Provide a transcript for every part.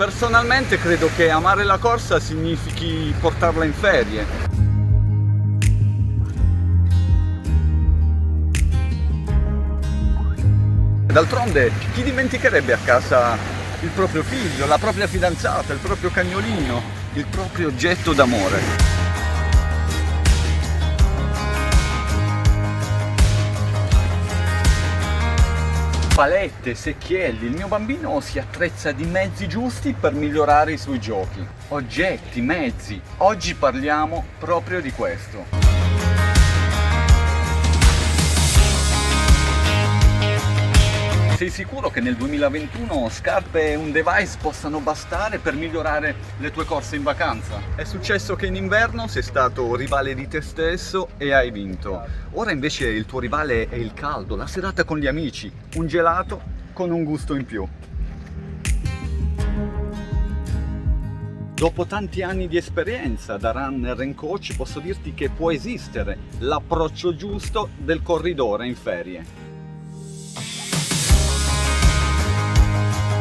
Personalmente credo che amare la corsa significhi portarla in ferie. D'altronde, chi dimenticherebbe a casa il proprio figlio, la propria fidanzata, il proprio cagnolino, il proprio oggetto d'amore? Palette, secchielli, il mio bambino si attrezza di mezzi giusti per migliorare i suoi giochi. Oggetti, mezzi, oggi parliamo proprio di questo. Sei sicuro che nel 2021 scarpe e un device possano bastare per migliorare le tue corse in vacanza? È successo che in inverno sei stato rivale di te stesso e hai vinto. Ora invece il tuo rivale è il caldo, la serata con gli amici, un gelato con un gusto in più. Dopo tanti anni di esperienza da runner and coach posso dirti che può esistere l'approccio giusto del corridore in ferie.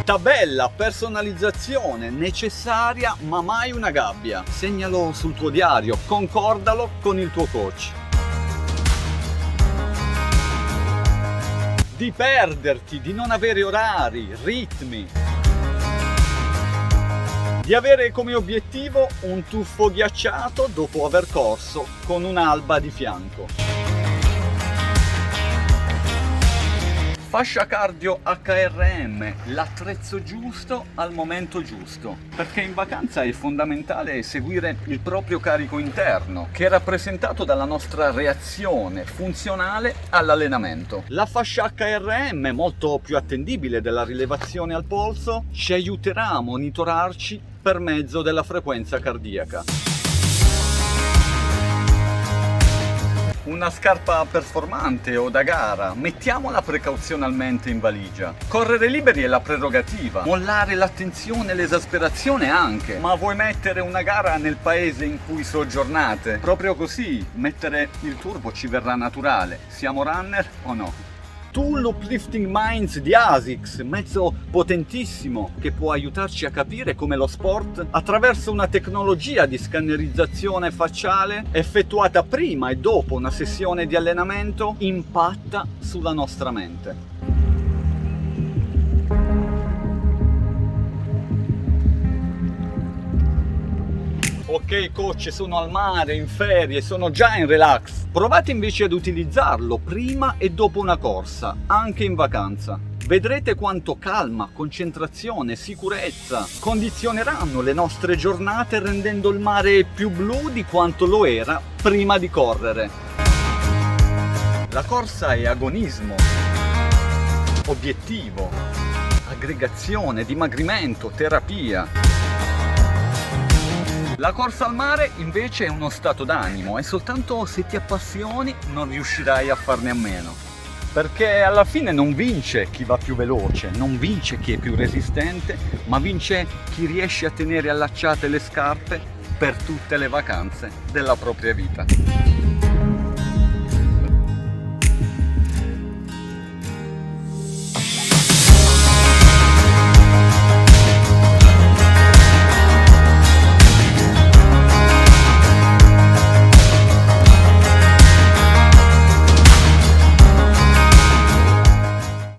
Tabella, personalizzazione necessaria ma mai una gabbia. Segnalo sul tuo diario, concordalo con il tuo coach. Di perderti, di non avere orari, ritmi. Di avere come obiettivo un tuffo ghiacciato dopo aver corso con un'alba di fianco. Fascia cardio HRM, l'attrezzo giusto al momento giusto, perché in vacanza è fondamentale seguire il proprio carico interno, che è rappresentato dalla nostra reazione funzionale all'allenamento. La fascia HRM, molto più attendibile della rilevazione al polso, ci aiuterà a monitorarci per mezzo della frequenza cardiaca. Una scarpa performante o da gara, mettiamola precauzionalmente in valigia. Correre liberi è la prerogativa, mollare l'attenzione e l'esasperazione anche. Ma vuoi mettere una gara nel paese in cui soggiornate? Proprio così, mettere il turbo ci verrà naturale. Siamo runner o no? Tool Uplifting Minds di ASICS, mezzo potentissimo che può aiutarci a capire come lo sport, attraverso una tecnologia di scannerizzazione facciale effettuata prima e dopo una sessione di allenamento, impatta sulla nostra mente. Ok coach sono al mare, in ferie, sono già in relax. Provate invece ad utilizzarlo prima e dopo una corsa, anche in vacanza. Vedrete quanto calma, concentrazione, sicurezza condizioneranno le nostre giornate rendendo il mare più blu di quanto lo era prima di correre. La corsa è agonismo, obiettivo, aggregazione, dimagrimento, terapia. La corsa al mare invece è uno stato d'animo e soltanto se ti appassioni non riuscirai a farne a meno. Perché alla fine non vince chi va più veloce, non vince chi è più resistente, ma vince chi riesce a tenere allacciate le scarpe per tutte le vacanze della propria vita.